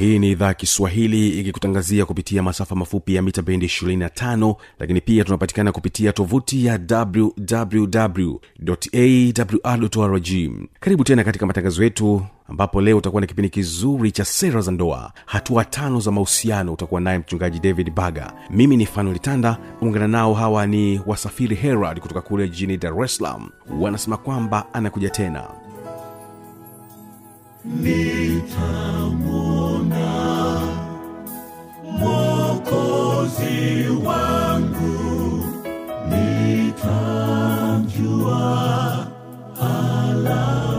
hii ni idhaa kiswahili ikikutangazia kupitia masafa mafupi ya mita bendi 25 lakini pia tunapatikana kupitia tovuti ya wwwawrrg karibu tena katika matangazo yetu ambapo leo utakuwa na kipindi kizuri cha sera za ndoa. Hatua tano za mahusiano utakuwa naye mchungaji david baga. Mimi ni fanolitanda ungana nao hawa ni wasafiri herald kutoka kule jijini dar es salaam. Wanasema kwamba anakuja tena mwokozi wangu. Nitamjua alama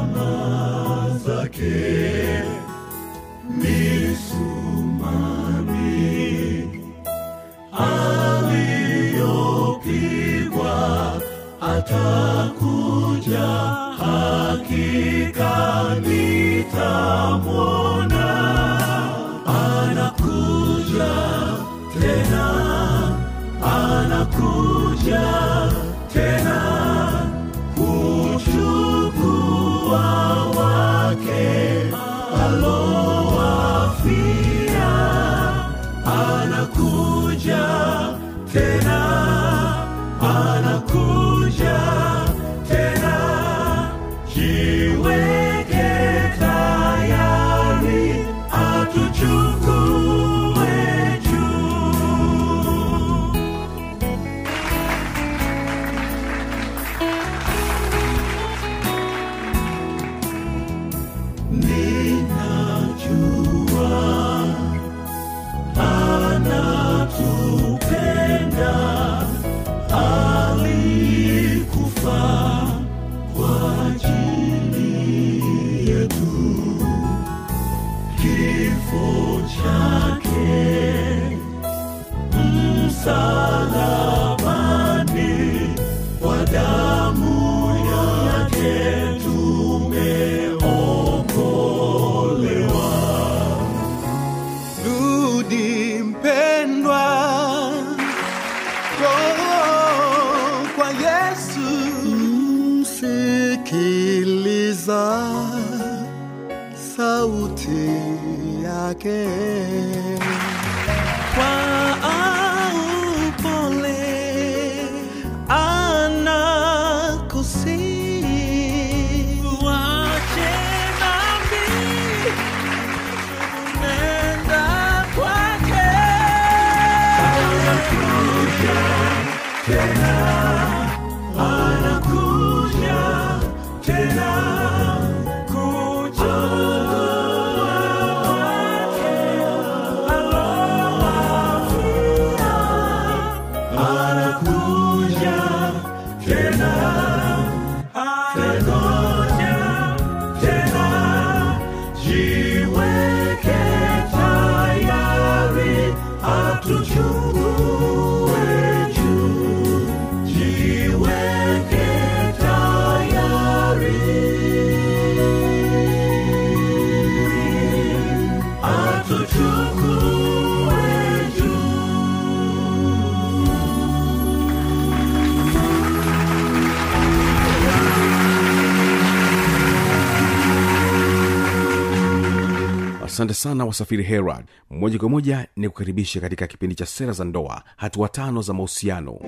asante sana wasafiri herald. Moja kwa moja ni kukaribisha katika kipindi cha sera za ndoa hatua tano za mahusiano.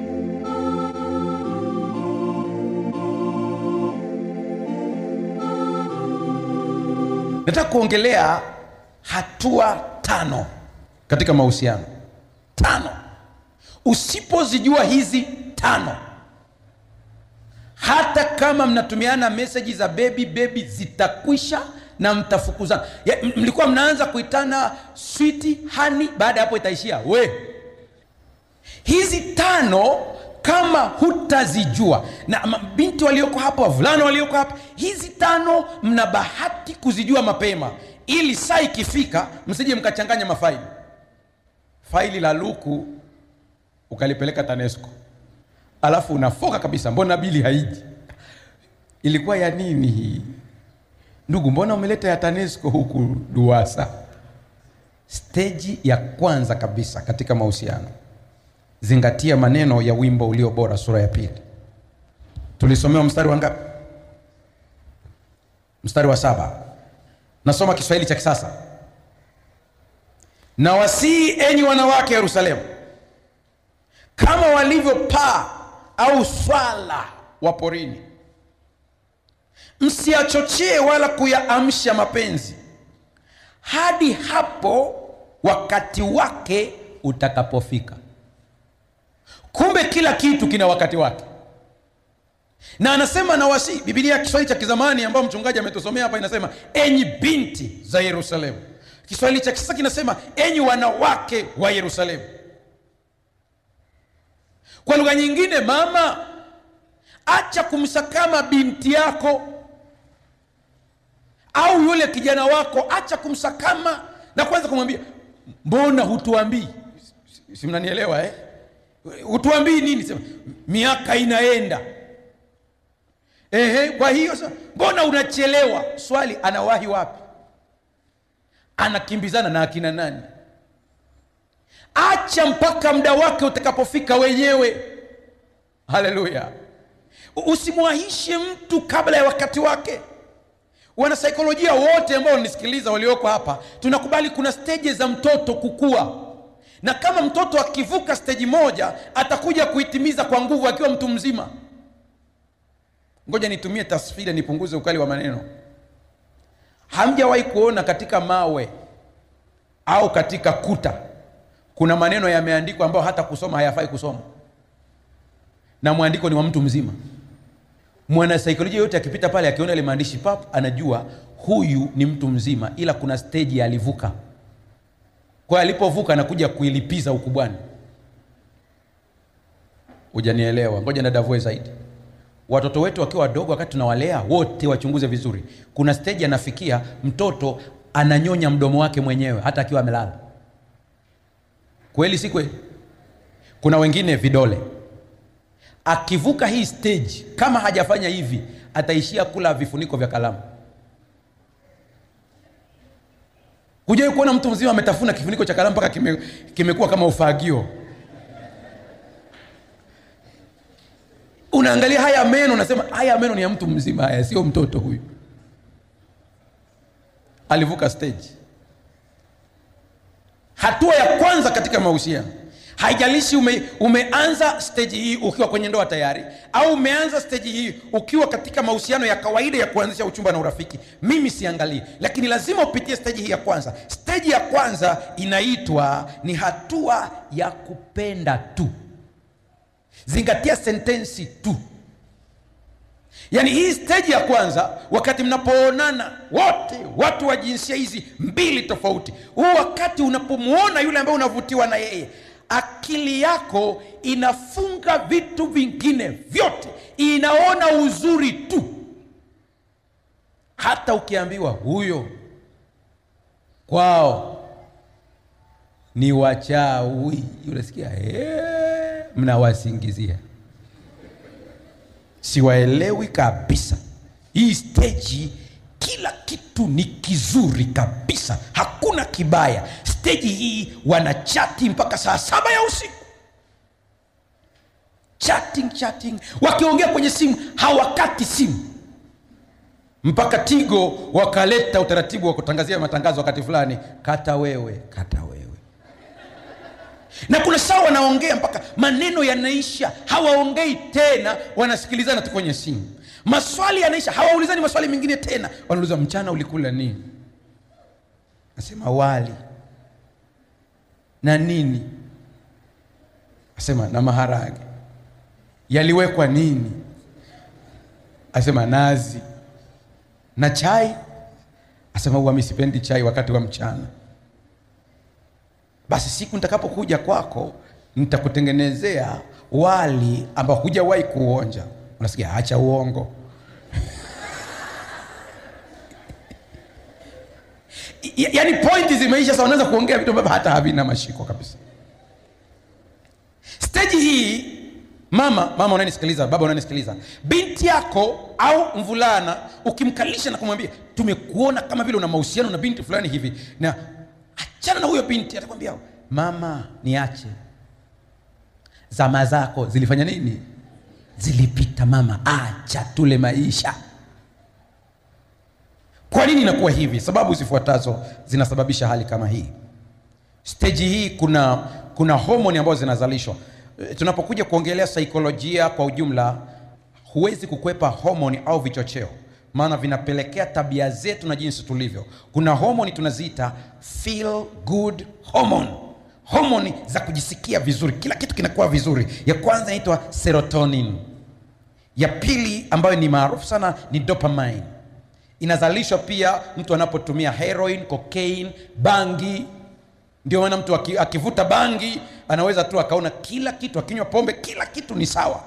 Nataka kuongelea hatua tano katika mahusiano. Tano. Usipozijua hizi tano hata kama mnatumiana meseji za bebi bebi zitakwisha na mtafukuzana mlikuwa mnaanza kuitana switi hani baada ya hapo itaishia. We. Hizi tano kama hutazijua na ma- binti walioko hapa wavulana walioko hapa hizi tano mna bahati kuzijua mapema. Ili saa ikifika msije mkachanganya mafaili. Faili la luku ukalipeleka tanesco. Alafu unafoka kabisa mbona bili haiji? Ilikuwa ya nini hii ndugu mbona umeleta ya tanesco huku duasa steji ya kwanza kabisa katika mahusiano. Zingatia maneno ya wimbo ulio bora sura ya pili. Tulisomewa mstari wa ngapi? Mstari wa saba. Nasoma kiswahili cha kisasa. Na wasii enyi wanawake yerusalemu kama walivyo paa au swala wa porini msiyachochee wala kuyaamsha mapenzi. Hadi hapo wakati wake utakapofika. Kumbe kila kitu kina wakati wake. Na anasema nawasi. Biblia ya kiswahili cha kizamani ambayo mchungaji ametusomea hapa inasema enyi binti za yerusalemu. Kiswahili cha kisasa kinasema enyi wanawake wa yerusalemu. Kwa lugha nyingine mama acha kumsakama binti yako au yule kijana wako acha kumsakama na kwanza kumwambia mbona hutuambii? Simnanielewa si mnanielewa eh? hutuambii nini? Sema miaka inaenda. Ehe, kwa hiyo mbona unachelewa? Swali anawahi wapi? Anakimbizana na akina nani? Acha mpaka muda wake utakapofika wenyewe. Haleluya. Usimwahishe mtu kabla ya wakati wake wanasaikolojia wote ambao wanisikiliza walioko hapa tunakubali kuna steji za mtoto kukua. Na kama mtoto akivuka steji moja atakuja kuitimiza kwa nguvu akiwa mtu mzima. Ngoja nitumie tasfira nipunguze ukali wa maneno. Hamjawahi kuona katika mawe au katika kuta kuna maneno yameandikwa ambayo hata kusoma hayafai kusoma. Na mwandiko ni wa mtu mzima mwanasaikolojia yote akipita pale akiona ile maandishi pap anajua huyu ni mtu mzima ila kuna steji alivuka. Kwa alipovuka anakuja kuilipiza ukubwani hujanielewa? Ngoja nadavue zaidi. Watoto wetu wakiwa wadogo wakati tunawalea wote wachunguze vizuri. Kuna steji anafikia mtoto ananyonya mdomo wake mwenyewe hata akiwa amelala. Kweli si kweli? Kuna wengine vidole akivuka hii stage kama hajafanya hivi ataishia kula vifuniko vya kalamu. Hujai kuona mtu mzima ametafuna kifuniko cha kalamu mpaka kime, kimekuwa kama ufagio. Unaangalia haya meno unasema haya meno ni ya mtu mzima haya sio mtoto huyu. Alivuka stage. Hatua ya kwanza katika mahusiano haijalishi ume, umeanza steji hii ukiwa kwenye ndoa tayari au umeanza steji hii ukiwa katika mahusiano ya kawaida ya kuanzisha uchumba na urafiki. Mimi siangalii lakini lazima upitie steji hii ya kwanza. Steji ya kwanza inaitwa ni hatua ya kupenda tu. Zingatia sentensi tu. Yaani hii steji ya kwanza wakati mnapoonana wote watu wa jinsia hizi mbili tofauti huu wakati unapomwona yule ambaye unavutiwa na yeye akili yako inafunga vitu vingine vyote. Inaona uzuri tu. Hata ukiambiwa huyo kwao ni wachawi. Unasikia "Eh, mnawasingizia. Siwaelewi kabisa. Hii steji kila kitu ni kizuri kabisa. Hakuna kibaya. Steji hii wanachati mpaka saa saba ya usiku. Chatting chatting. Wakiongea kwenye simu hawakati simu. Mpaka tigo wakaleta utaratibu wa kutangazia matangazo wakati fulani. Kata wewe kata wewe na kuna saa wanaongea mpaka maneno yanaisha hawaongei tena wanasikilizana tu kwenye simu. Maswali yanaisha hawaulizani maswali mengine tena. Wanauliza mchana ulikula nini? Nasema wali. Na nini? Asema na maharage. Yaliwekwa nini? Asema nazi. Na chai? Asema huwa mimi sipendi chai wakati wa mchana basi siku nitakapokuja kwako nitakutengenezea wali ambao hujawahi kuonja. Unasikia acha uongo. Ya- yaani pointi zimeisha sasa unaweza kuongea vitu ambavyo hata havina mashiko kabisa. Steji hii mama mama unanisikiliza baba unanisikiliza. Binti yako au mvulana ukimkalisha na kumwambia tumekuona kama vile una mahusiano na binti fulani hivi na achana na huyo binti atakwambia mama niache. Zama zako zilifanya nini? Zilipita mama acha tule maisha. Kwa nini inakuwa hivi? Sababu zifuatazo zinasababisha hali kama hii. Steji hii kuna kuna homoni ambazo zinazalishwa. E, tunapokuja kuongelea saikolojia kwa ujumla huwezi kukwepa homoni au vichocheo maana vinapelekea tabia zetu na jinsi tulivyo. Kuna homoni tunaziita feel good hormone. Homoni za kujisikia vizuri. Kila kitu kinakuwa vizuri. Ya kwanza inaitwa serotonin. Ya pili ambayo ni maarufu sana ni dopamine. Inazalishwa pia mtu anapotumia heroin cocaine bangi. Ndio maana mtu akivuta bangi anaweza tu akaona kila kitu akinywa pombe kila kitu ni sawa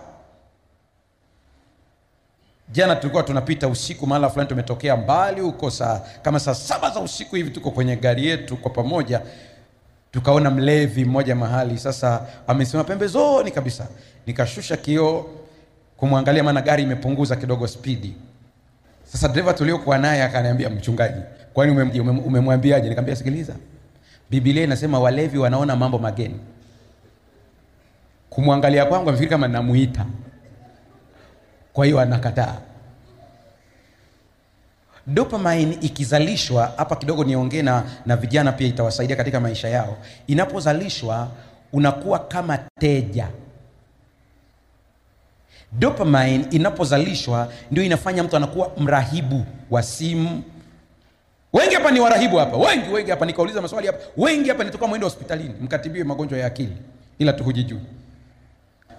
jana tulikuwa tunapita usiku mahala fulani tumetokea mbali huko saa kama saa saba za usiku hivi tuko kwenye gari yetu kwa pamoja tukaona mlevi mmoja mahali. Sasa amesimama pembezoni kabisa nikashusha kioo kumwangalia maana gari imepunguza kidogo spidi sasa dereva tuliokuwa naye akaniambia mchungaji kwani umem- umem- umemwambiaje? Nikamwambia sikiliza biblia inasema walevi wanaona mambo mageni. Kumwangalia kwangu amefikiri kama namuita kwa hiyo anakataa. Dopamine ikizalishwa hapa kidogo niongee na, na vijana pia itawasaidia katika maisha yao. Inapozalishwa unakuwa kama teja. Dopamine inapozalishwa ndio inafanya mtu anakuwa mrahibu wa simu. Wengi hapa ni warahibu hapa. Wengi wengi hapa. Nikauliza maswali hapa. Wengi hapa nitoka mwendo hospitalini. Mkatibiwe magonjwa ya akili. Ila tu hujijui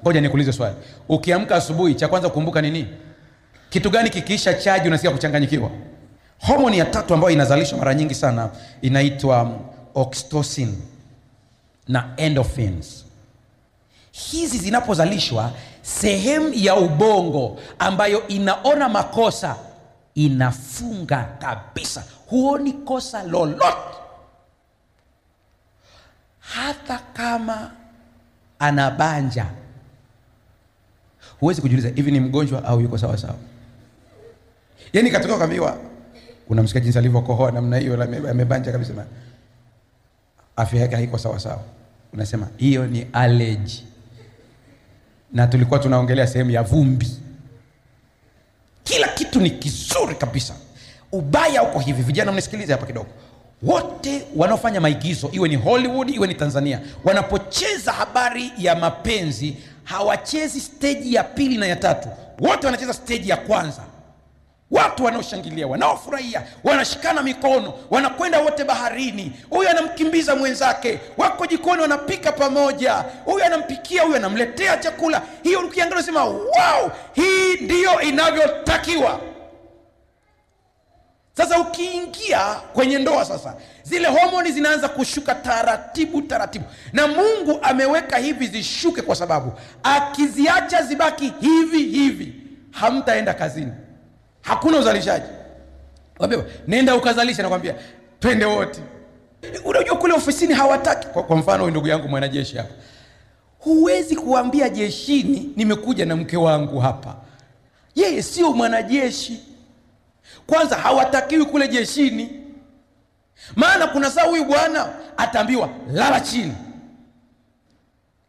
ngoja nikuulize swali. Ukiamka asubuhi cha kwanza kukumbuka ni nini? Kitu gani kikiisha chaji unasikia kuchanganyikiwa? Homoni ya tatu ambayo inazalishwa mara nyingi sana inaitwa um, oxytocin na endorphins. Hizi zinapozalishwa sehemu ya ubongo ambayo inaona makosa inafunga kabisa. Huoni kosa lolote. Hata kama anabanja huwezi kujiuliza hivi ni mgonjwa au yuko sawa sawa? Yaani katoka ukaambiwa unamsikia jinsi alivyokohoa namna hiyo amebanja kabisa afya yake haiko sawa sawa. Unasema hiyo ni allergy. Na tulikuwa tunaongelea sehemu ya vumbi. Kila kitu ni kizuri kabisa. Ubaya uko hivi vijana mnisikilize hapa kidogo. Wote wanaofanya maigizo iwe ni hollywood iwe ni tanzania wanapocheza habari ya mapenzi hawachezi steji ya pili na ya tatu. Wote wanacheza steji ya kwanza. Watu wanaoshangilia wanaofurahia wanashikana mikono wanakwenda wote baharini. Huyu anamkimbiza mwenzake wako jikoni wanapika pamoja. Huyu anampikia huyu anamletea chakula. Hiyo ukiangalia unasema wow hii ndiyo inavyotakiwa sasa ukiingia kwenye ndoa sasa zile homoni zinaanza kushuka taratibu taratibu. Na mungu ameweka hivi zishuke kwa sababu akiziacha zibaki hivi hivi. Hamtaenda kazini. Hakuna uzalishaji. Wambiwa nenda ukazalisha nakwambia twende wote. Unajua kule ofisini hawataki. Kwa, kwa mfano ndugu yangu mwanajeshi hapa. Huwezi kuambia jeshini nimekuja na mke wangu hapa. Yeye sio mwanajeshi kwanza hawatakiwi kule jeshini. Maana kuna saa huyu bwana ataambiwa lala chini.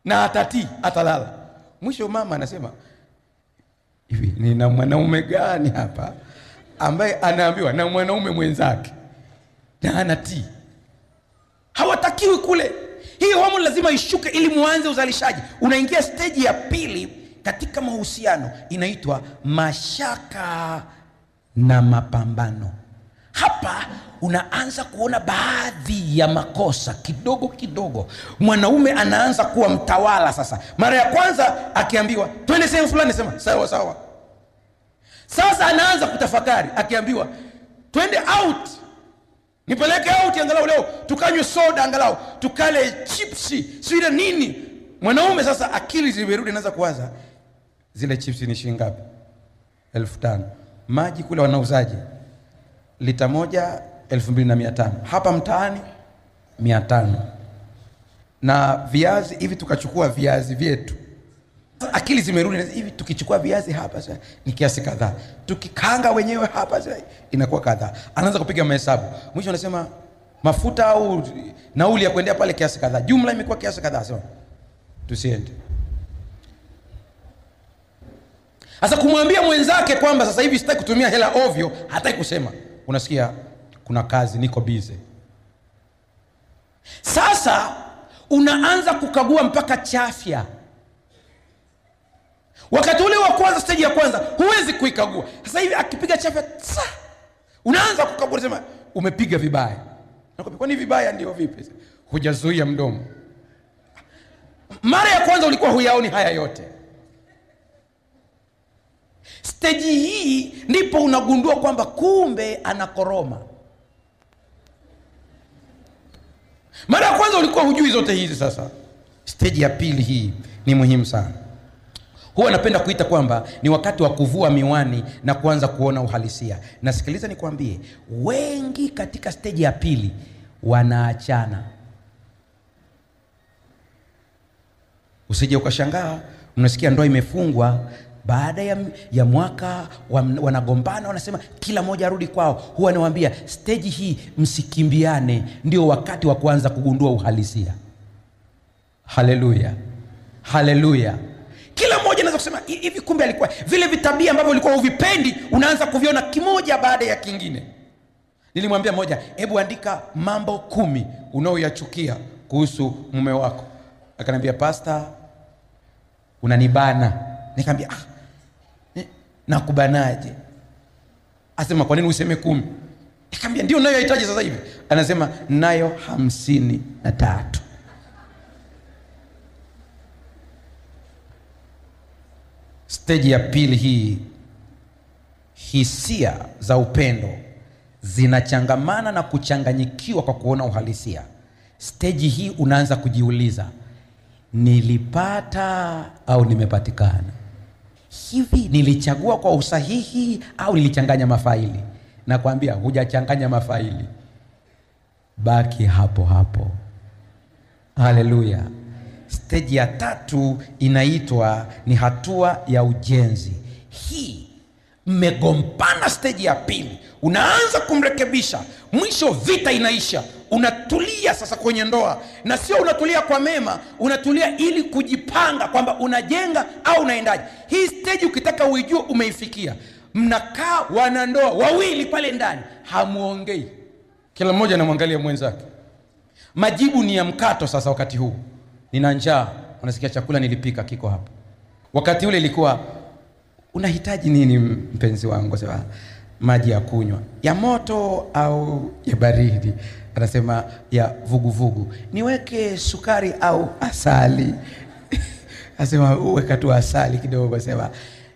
Na atatii atalala. Mwisho mama anasema hivi nina mwanaume gani hapa ambaye anaambiwa na mwanaume mwenzake na anatii? Hawatakiwi kule. Hii homoni lazima ishuke ili muanze uzalishaji. Unaingia steji ya pili katika mahusiano inaitwa mashaka na mapambano. Hapa unaanza kuona baadhi ya makosa kidogo kidogo. Mwanaume anaanza kuwa mtawala sasa. Mara ya kwanza akiambiwa twende sehemu fulani sema sawa sawa. Sasa anaanza kutafakari akiambiwa twende out. Nipeleke out angalau leo. Tukanywe soda angalau. Tukale chipsi. Sile nini? Mwanaume sasa akili zimerudi anaanza kuwaza zile chipsi ni shilingi ngapi? Elfu tano maji kule wanauzaje? Lita moja elfu mbili na mia tano. Hapa mtaani mia tano. Na viazi hivi tukachukua viazi vyetu. Akili zimerudi hivi tukichukua viazi hapa sasa ni kiasi kadhaa. Tukikanga wenyewe hapa sasa inakuwa kadhaa. Anaanza kupiga mahesabu. Mwisho anasema mafuta au nauli ya kuendea pale kiasi kadhaa. Jumla imekuwa kiasi kadhaa sema tusiende sasa kumwambia mwenzake kwamba sasa hivi sitaki kutumia hela ovyo hataki kusema. Unasikia kuna kazi niko bize sasa unaanza kukagua mpaka chafya. Wakati ule wa kwanza steji ya kwanza huwezi kuikagua. Sasa hivi akipiga chafya tsa, unaanza kukagua sema umepiga vibaya. Kwani vibaya ndio vipi? Hujazuia mdomo. Mara ya kwanza ulikuwa huyaoni haya yote steji hii ndipo unagundua kwamba kumbe anakoroma mara ya kwanza ulikuwa hujui zote hizi sasa. Steji ya pili hii ni muhimu sana. Huwa napenda kuita kwamba ni wakati wa kuvua miwani na kuanza kuona uhalisia. Nasikiliza nikwambie wengi katika steji ya pili wanaachana. Usije ukashangaa unasikia ndoa imefungwa baada ya, ya mwaka wanagombana wanasema kila mmoja arudi kwao. Huwa anawaambia steji hii msikimbiane ndio wakati wa kuanza kugundua uhalisia. Haleluya. Haleluya. Kila mmoja anaweza kusema hivi kumbe alikuwa vile vitabia ambavyo ulikuwa huvipendi unaanza kuviona kimoja baada ya kingine. Nilimwambia moja hebu andika mambo kumi unaoyachukia kuhusu mume wako. Akaniambia pasta unanibana nikaambia ah, nakubanaje? Asema kwa nini useme kumi? Nikaambia ndio nayohitaji sasa hivi. Anasema nayo hamsini na tatu. Steji ya pili hii hisia za upendo zinachangamana na kuchanganyikiwa kwa kuona uhalisia. Steji hii unaanza kujiuliza nilipata au nimepatikana hivi nilichagua kwa usahihi au nilichanganya mafaili? Nakwambia hujachanganya mafaili. Baki hapo hapo. Haleluya. Steji ya tatu inaitwa ni hatua ya ujenzi. Hii mmegombana steji ya pili. Unaanza kumrekebisha. Mwisho vita inaisha unatulia sasa kwenye ndoa. Na sio unatulia kwa mema unatulia ili kujipanga kwamba unajenga au unaendaje. Hii steji ukitaka uijue umeifikia. Mnakaa wanandoa wawili pale ndani hamwongei kila mmoja anamwangalia mwenzake. Majibu ni ya mkato sasa wakati huu. Nina njaa unasikia chakula nilipika kiko hapa. Wakati ule ilikuwa unahitaji nini mpenzi wangu maji ya kunywa. Ya moto au ya baridi. Anasema ya vuguvugu. Vugu. niweke sukari au asali. Anasema weka tu asali kidogo Anasema.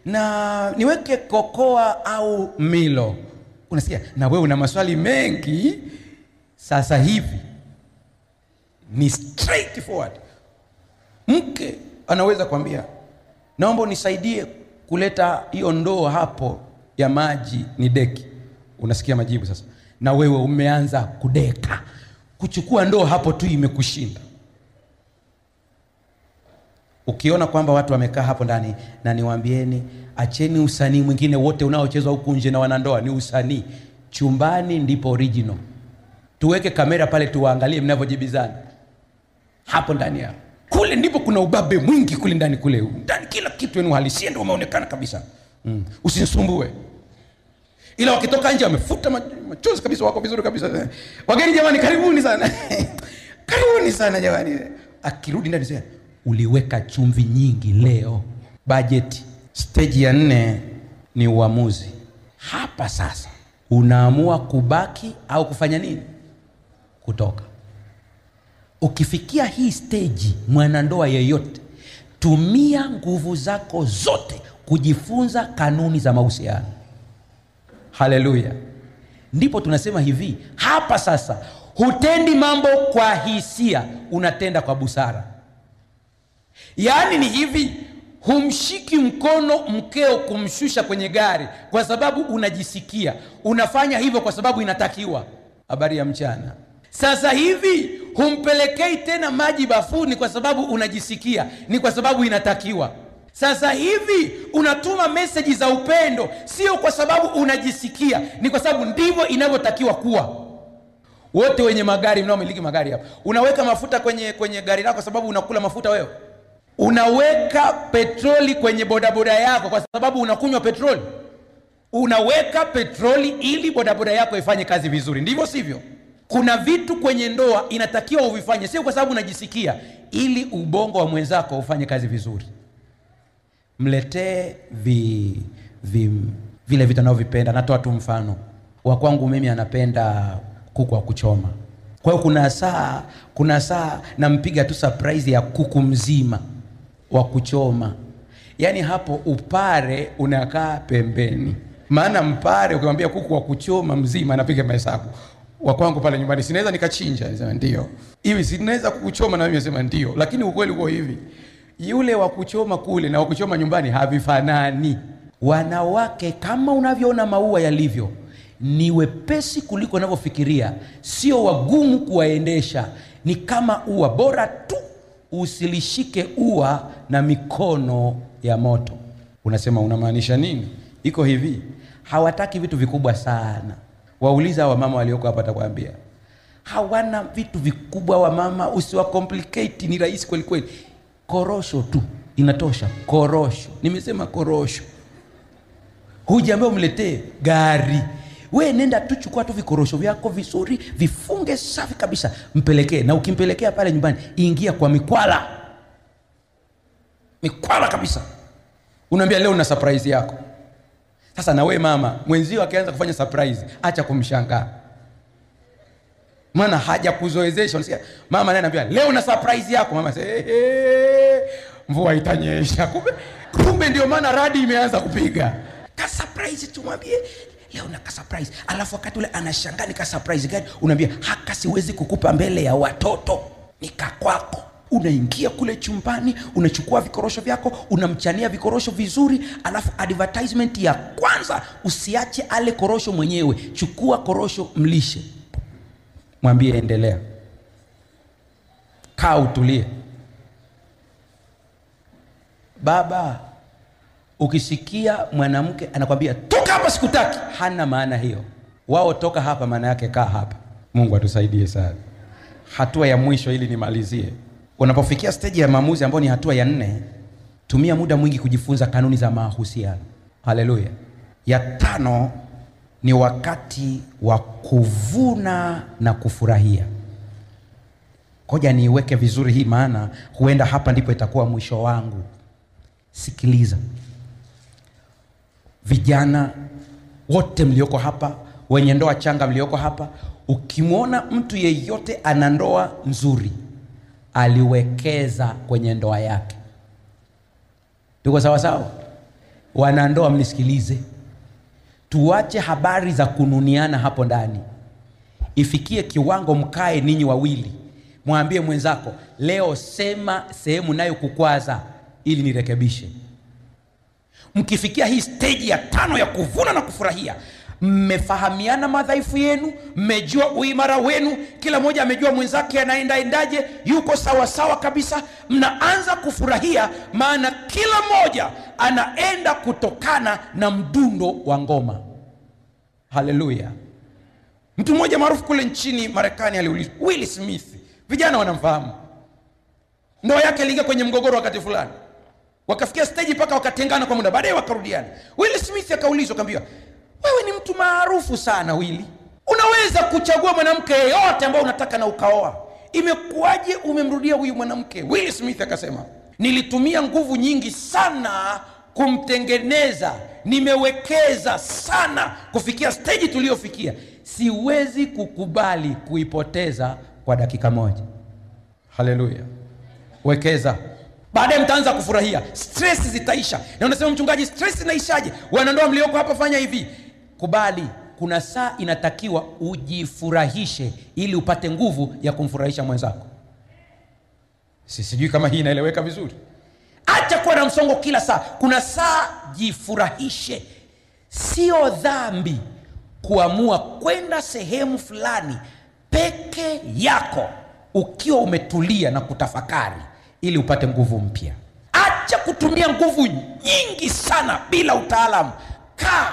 Na niweke kokoa au milo. Unasikia? Na wewe una maswali mengi. Sasa hivi ni straight forward. Mke anaweza kuambia naomba unisaidie kuleta hiyo ndoo hapo ya maji ni deki. Unasikia majibu sasa. Na wewe umeanza kudeka. Kuchukua ndoo hapo tu imekushinda. Ukiona kwamba watu wamekaa hapo ndani na niwaambieni acheni usanii mwingine wote unaochezwa huku nje na wanandoa ni usanii. Chumbani ndipo original. Tuweke kamera pale tuwaangalie mnavyojibizana. Hapo ndani yao kule ndipo kuna ubabe mwingi kule ndani kule. Ndani kila kitu yani uhalisia ndio umeonekana kabisa mm. usinisumbue ila wakitoka nje wamefuta machozi kabisa wako vizuri kabisa. Wageni jamani karibuni sana. Karibuni sana jamani. Akirudi ndani sema uliweka chumvi nyingi leo. Bajeti steji ya nne ni uamuzi. Hapa sasa unaamua kubaki au kufanya nini? Kutoka. Ukifikia hii steji mwanandoa yeyote tumia nguvu zako zote kujifunza kanuni za mahusiano. Haleluya. Ndipo tunasema hivi hapa sasa hutendi mambo kwa hisia unatenda kwa busara. Yaani ni hivi humshiki mkono mkeo kumshusha kwenye gari kwa sababu unajisikia. Unafanya hivyo kwa sababu inatakiwa. Habari ya mchana. Sasa hivi humpelekei tena maji bafuni kwa sababu unajisikia. Ni kwa sababu inatakiwa sasa hivi unatuma meseji za upendo sio kwa sababu unajisikia ni kwa sababu ndivyo inavyotakiwa kuwa. Wote wenye magari mnaomiliki magari hapa unaweka mafuta kwenye kwenye gari lako kwa sababu unakula mafuta wewe? Unaweka petroli kwenye bodaboda yako kwa sababu unakunywa petroli? Unaweka petroli ili bodaboda yako ifanye kazi vizuri ndivyo sivyo? Kuna vitu kwenye ndoa inatakiwa uvifanye sio kwa sababu unajisikia ili ubongo wa mwenzako ufanye kazi vizuri mletee vi, vi, vile vitu anavyovipenda. Natoa tu mfano. Wa kwangu mimi anapenda kuku wa kuchoma. Kwa hiyo kuna saa kuna saa nampiga tu surprise ya kuku mzima wa kuchoma. Yaani hapo upare unakaa pembeni. Maana mpare ukimwambia kuku wa kuchoma mzima anapiga mahesabu. Wa kwangu pale nyumbani sinaweza nikachinja nisema ndio. Hivi sinaweza kukuchoma na mimi nasema ndio. Lakini ukweli uko hivi yule wa kuchoma kule na wa kuchoma nyumbani havifanani. Wanawake kama unavyoona maua yalivyo ni wepesi kuliko unavyofikiria sio wagumu kuwaendesha. Ni kama ua bora tu usilishike ua na mikono ya moto. Unasema unamaanisha nini? Iko hivi. Hawataki vitu vikubwa sana. Wauliza wamama walioko hapa atakwambia. Hawana vitu vikubwa wamama usiwa complicate ni rahisi kweli kweli korosho tu. Inatosha korosho. Nimesema korosho. Hujaambia umletee gari. We nenda tu chukua tu vikorosho vyako vizuri vifunge safi kabisa mpelekee. Na ukimpelekea pale nyumbani ingia kwa mikwala. Mikwala kabisa. Unaambia leo na surprise yako. Sasa na we mama mwenzio akianza kufanya surprise acha kumshangaa maana hajakuzoezesha. unasikia? Mama naye anambia leo na surprise yako. Mama sasa hey, hey, mvua itanyesha. Kumbe kumbe ndio maana radi imeanza kupiga. Ka surprise tumwambie leo na ka surprise. Alafu wakati ule anashangaa ni ka surprise gani unaambia haka siwezi kukupa mbele ya watoto ni kakwako unaingia kule chumbani unachukua vikorosho vyako unamchania vikorosho vizuri alafu advertisement ya kwanza usiache ale korosho mwenyewe. Chukua korosho mlishe mwambie endelea. Kaa utulie. Baba ukisikia mwanamke anakwambia toka hapa sikutaki. Hana maana hiyo. Wao toka hapa maana yake kaa hapa. Mungu atusaidie sana. Hatua ya mwisho ili nimalizie. Unapofikia steji ya maamuzi ambayo ni hatua ya nne tumia muda mwingi kujifunza kanuni za mahusiano. Haleluya. Ya tano ni wakati wa kuvuna na kufurahia. Koja niiweke vizuri hii maana huenda hapa ndipo itakuwa mwisho wangu. Sikiliza. Vijana wote mlioko hapa wenye ndoa changa mlioko hapa ukimwona mtu yeyote ana ndoa nzuri aliwekeza kwenye ndoa yake. Tuko sawasawa wanandoa mnisikilize tuache habari za kununiana hapo ndani. Ifikie kiwango mkae ninyi wawili. Mwambie mwenzako leo sema sehemu nayokukwaza ili nirekebishe. Mkifikia hii steji ya tano ya kuvuna na kufurahia mmefahamiana madhaifu yenu mmejua uimara wenu kila mmoja amejua mwenzake anaendaendaje yuko sawasawa sawa kabisa. Mnaanza kufurahia maana kila mmoja anaenda kutokana na mdundo wa ngoma. Haleluya. Mtu mmoja maarufu kule nchini marekani aliulizwa will smith vijana wanamfahamu? Ndoa yake iliingia kwenye mgogoro wakati fulani. Wakafikia steji mpaka wakatengana kwa muda. Baadaye wakarudiana. Will smith akaulizwa akaambiwa wewe ni mtu maarufu sana wili unaweza kuchagua mwanamke yeyote ambao unataka na ukaoa. Imekuwaje umemrudia huyu mwanamke? Will smith akasema nilitumia nguvu nyingi sana kumtengeneza. Nimewekeza sana kufikia steji tuliyofikia. Siwezi kukubali kuipoteza kwa dakika moja. Haleluya. Wekeza. Baadaye mtaanza kufurahia. Stress zitaisha. Na unasema mchungaji stress inaishaje? Wanandoa mlioko hapa fanya hivi kubali kuna saa inatakiwa ujifurahishe ili upate nguvu ya kumfurahisha mwenzako. Si sijui kama hii inaeleweka vizuri. Acha kuwa na msongo kila saa. Kuna saa jifurahishe. Sio dhambi kuamua kwenda sehemu fulani peke yako ukiwa umetulia na kutafakari ili upate nguvu mpya. Acha kutumia nguvu nyingi sana bila utaalamu. Kaa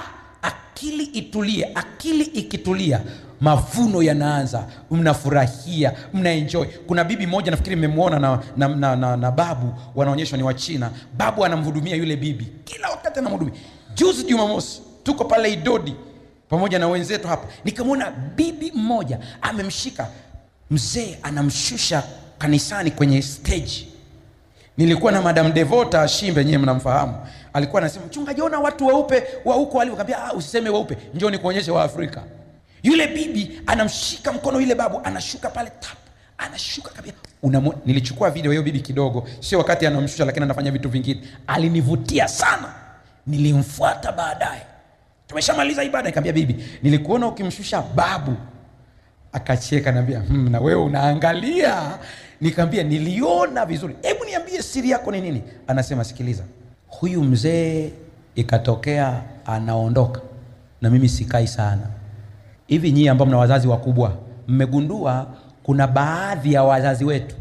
akili itulie akili ikitulia mavuno yanaanza. Mnafurahia mnaenjoy. Kuna bibi moja nafikiri mmemwona na, na, na, na, na babu wanaonyeshwa ni wachina babu anamhudumia yule bibi. Kila wakati anamhudumia. Juzi jumamosi tuko pale idodi pamoja na wenzetu hapa. Nikamwona bibi mmoja amemshika. Mzee anamshusha kanisani kwenye stage. Nilikuwa na madam devota shimbe nyewe mnamfahamu alikuwa anasema mchungaji ona watu weupe wa huko walivyokaambia ah, usiseme weupe njoo nikuonyeshe wa afrika. Yule bibi anamshika mkono yule babu anashuka pale tap anashuka kabisa Unamo, nilichukua video hiyo bibi kidogo sio wakati anamshusha lakini anafanya vitu vingine. Alinivutia sana. Nilimfuata baadaye. Tumeshamaliza ibada. Nikamwambia bibi nilikuona ukimshusha babu. Akacheka naambia hmm, na wewe unaangalia. Nikamwambia niliona vizuri. Hebu niambie siri yako ni nini? Anasema sikiliza huyu mzee ikatokea anaondoka na mimi sikai sana. Hivi nyie ambao mna wazazi wakubwa mmegundua kuna baadhi ya wazazi wetu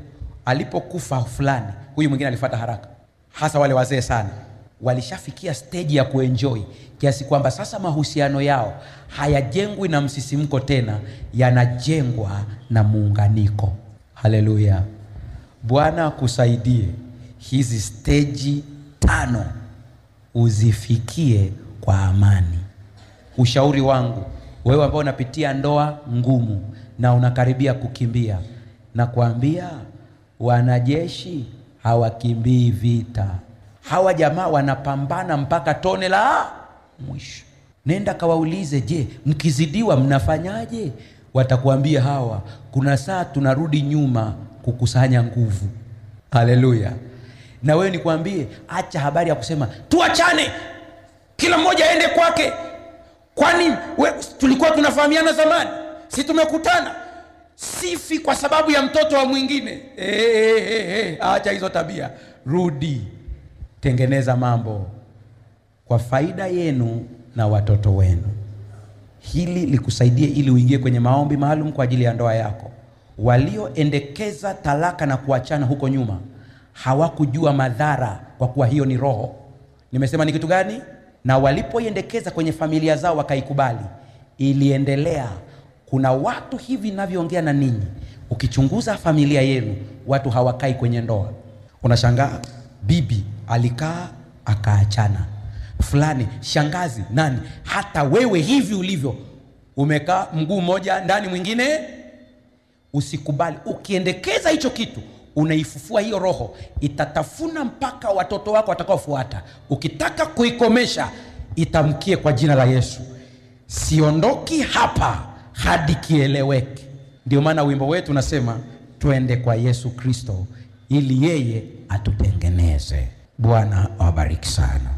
alipokufa fulani huyu mwingine alifuata haraka hasa wale wazee sana walishafikia steji ya kuenjoy kiasi kwamba sasa mahusiano yao hayajengwi na msisimko tena yanajengwa na muunganiko. Haleluya! Bwana akusaidie hizi steji tano uzifikie kwa amani. Ushauri wangu wewe ambao unapitia ndoa ngumu na unakaribia kukimbia nakwambia wanajeshi hawakimbii vita. Hawa jamaa wanapambana mpaka tone la mwisho. Nenda kawaulize je mkizidiwa mnafanyaje? Watakuambia hawa kuna saa tunarudi nyuma kukusanya nguvu. Haleluya na wewe nikwambie acha habari ya kusema tuachane. Kila mmoja aende kwake. Kwani tulikuwa tunafahamiana zamani? Si tumekutana? Sifi kwa sababu ya mtoto wa mwingine. Hey, hey, hey, hey. acha hizo tabia. Rudi tengeneza mambo kwa faida yenu na watoto wenu. Hili likusaidie ili uingie kwenye maombi maalum kwa ajili ya ndoa yako. Walioendekeza talaka na kuachana huko nyuma hawakujua madhara kwa kuwa hiyo ni roho. Nimesema ni kitu gani? Na walipoiendekeza kwenye familia zao wakaikubali iliendelea. Kuna watu hivi navyoongea na ninyi ukichunguza familia yenu watu hawakai kwenye ndoa. Unashangaa bibi alikaa akaachana. Fulani shangazi nani? Hata wewe hivi ulivyo umekaa mguu mmoja ndani mwingine. Usikubali. Ukiendekeza hicho kitu unaifufua hiyo roho itatafuna mpaka watoto wako watakaofuata. Ukitaka kuikomesha itamkie kwa jina la yesu. Siondoki hapa hadi kieleweke. Ndio maana wimbo wetu unasema twende kwa yesu kristo ili yeye atutengeneze. Bwana awabariki sana